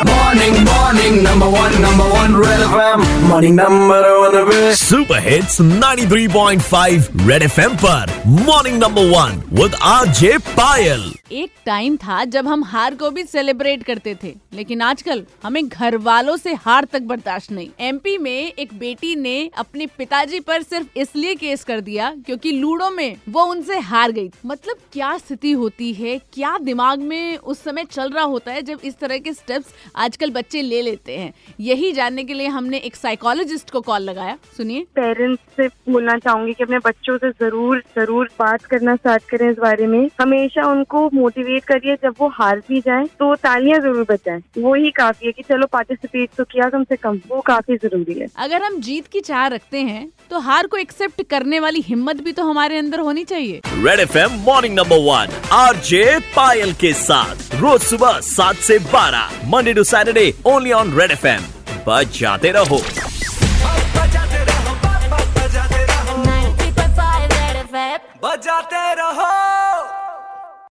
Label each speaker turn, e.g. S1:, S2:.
S1: Morning, morning, number one, number one, Red FM. Morning, number one, पे
S2: super hits 93.5 Red FM पर. Morning number one with RJ Payal
S3: एक time था जब हम हार को भी सेलिब्रेट करते थे लेकिन आजकल हमें घर वालों से हार तक बर्दाश्त नहीं। एमपी में एक बेटी ने अपने पिताजी पर सिर्फ़ इसलिए केस कर दिया क्योंकि लूडो में वो उनसे हार गई मतलब क्या स्थिति होती है? क्या दिमाग में उस समय चल रहा होता है जब इस तरह के स्टेप्स आजकल बच्चे ले लेते हैं। यही जानने के लिए हमने एक साइकोलॉजिस्ट को कॉल लगाया। सुनिए।
S4: पेरेंट्स से बोलना चाहूँगी कि अपने बच्चों से ज़रूर ज़रूर बात करना स्टार्ट करें इस बारे में। हमेशा उनको मोटिवेट करिए जब वो हार भी जाए तो तालियाँ ज़रूर बजाएँ। वो ही काफ़ी है कि चलो पार्टिसिपेट तो किया कम से कम वो काफ़ी ज़रूरी है।
S3: अगर हम जीत की चाह रखते हैं तो हार को एक्सेप्ट करने वाली हिम्मत भी तो हमारे अंदर होनी चाहिए।
S2: Red FM morning number one RJ Payal के साथ। रोज सुबह सात से बारह Monday To Saturday only on Red FM बजाते रहो
S1: बजाते रहो बजाते रहो
S5: 90.5 Red FM.
S1: बजाते रहो